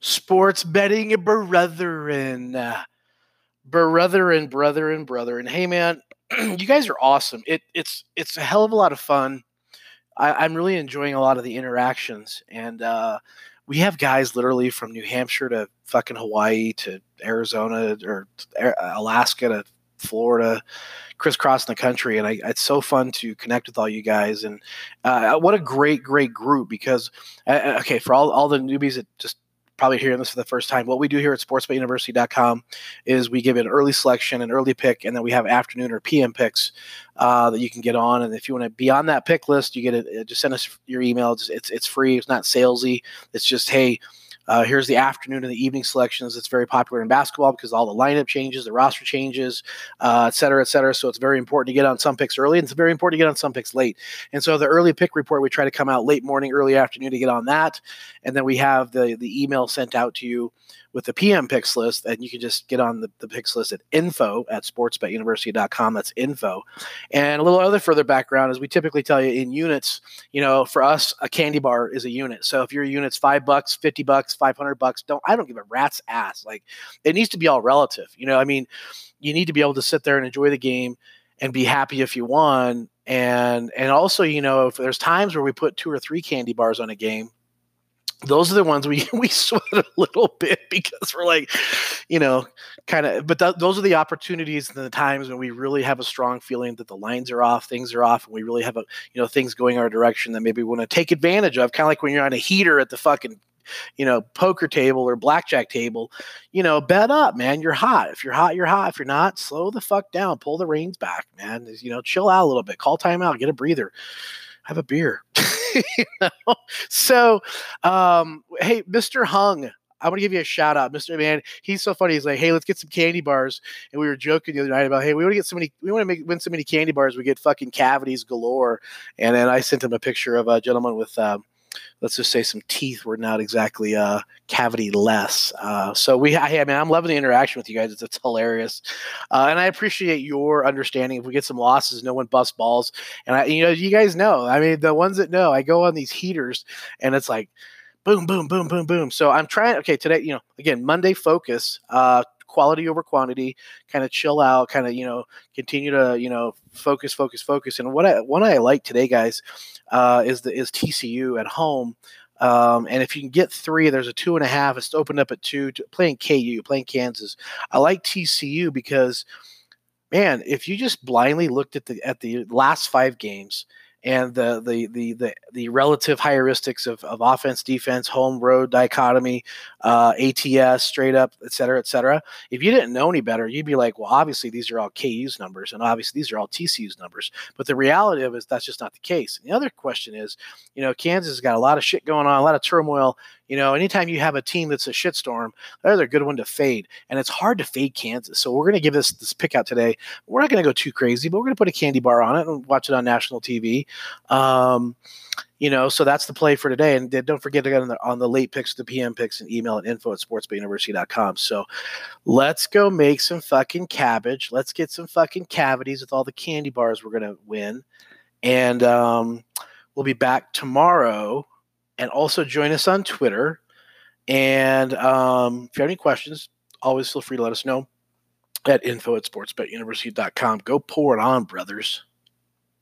sports betting brethren, brethren, brethren, brethren. Hey, man, you guys are awesome. It, it's it's a hell of a lot of fun. I, am really enjoying a lot of the interactions, and uh, we have guys literally from New Hampshire to fucking Hawaii to Arizona or Alaska to Florida, crisscrossing the country, and I, it's so fun to connect with all you guys. And uh, what a great, great group! Because uh, uh okay, for all all the newbies that just probably hearing this for the first time, what we do here at sportsbetuniversity.com is we give an early selection, an early pick, and then we have afternoon or PM picks uh, that you can get on. And if you want to be on that pick list, you get it. Just send us your email. It's, it's, it's free. It's not salesy. It's just, hey, uh, here's the afternoon and the evening selections. It's very popular in basketball because all the lineup changes, the roster changes, uh, et cetera, et cetera. So it's very important to get on some picks early, and it's very important to get on some picks late. And so the early pick report, we try to come out late morning, early afternoon to get on that, and then we have the the email sent out to you with the PM picks list, and you can just get on the, the picks list at info at sportsbetuniversity.com. That's info. And a little other further background is we typically tell you in units, you know, for us, a candy bar is a unit. So if your unit's five bucks, 50 bucks, 500 bucks, don't, I don't give a rat's ass. Like it needs to be all relative. You know, I mean, you need to be able to sit there and enjoy the game and be happy if you won. And, and also, you know, if there's times where we put two or three candy bars on a game, those are the ones we we sweat a little bit because we're like, you know, kind of. But th- those are the opportunities and the times when we really have a strong feeling that the lines are off, things are off, and we really have a you know things going our direction that maybe we want to take advantage of. Kind of like when you're on a heater at the fucking you know poker table or blackjack table. You know, bet up, man. You're hot. If you're hot, you're hot. If you're not, slow the fuck down. Pull the reins back, man. You know, chill out a little bit. Call time out Get a breather. Have a beer. you know? So, um, hey, Mr. Hung, I want to give you a shout out, Mr. Man. He's so funny. He's like, hey, let's get some candy bars. And we were joking the other night about, hey, we want to get so many, we want to make win so many candy bars, we get fucking cavities galore. And then I sent him a picture of a gentleman with um, let's just say some teeth were not exactly uh, cavity less. Uh, so we, I, I mean, I'm loving the interaction with you guys. It's, it's hilarious, uh, and I appreciate your understanding. If we get some losses, no one busts balls, and I, you know, you guys know. I mean, the ones that know, I go on these heaters, and it's like. Boom, boom, boom, boom, boom. So I'm trying. Okay, today, you know, again, Monday focus. Uh, quality over quantity, kind of chill out, kind of, you know, continue to, you know, focus, focus, focus. And what I, what I like today, guys, uh, is the, is TCU at home. Um, and if you can get three, there's a two and a half. It's opened up at two. To, playing KU, playing Kansas. I like TCU because, man, if you just blindly looked at the at the last five games and the the the the, the relative heuristics of, of offense, defense, home road dichotomy, uh, ATS, straight up, et cetera, et cetera. If you didn't know any better, you'd be like, well, obviously these are all KU's numbers, and obviously these are all TCU's numbers. But the reality of it is that's just not the case. And the other question is, you know, Kansas has got a lot of shit going on, a lot of turmoil. You know, anytime you have a team that's a shitstorm, they're a good one to fade, and it's hard to fade Kansas. So we're going to give this this pick out today. We're not going to go too crazy, but we're going to put a candy bar on it and watch it on national TV. Um, you know, so that's the play for today. And don't forget to get on the, on the late picks, the PM picks, and email at info at sportsbetuniversity.com. So let's go make some fucking cabbage. Let's get some fucking cavities with all the candy bars we're going to win. And um, we'll be back tomorrow. And also join us on Twitter. And um, if you have any questions, always feel free to let us know at info at sportsbetuniversity.com. Go pour it on, brothers.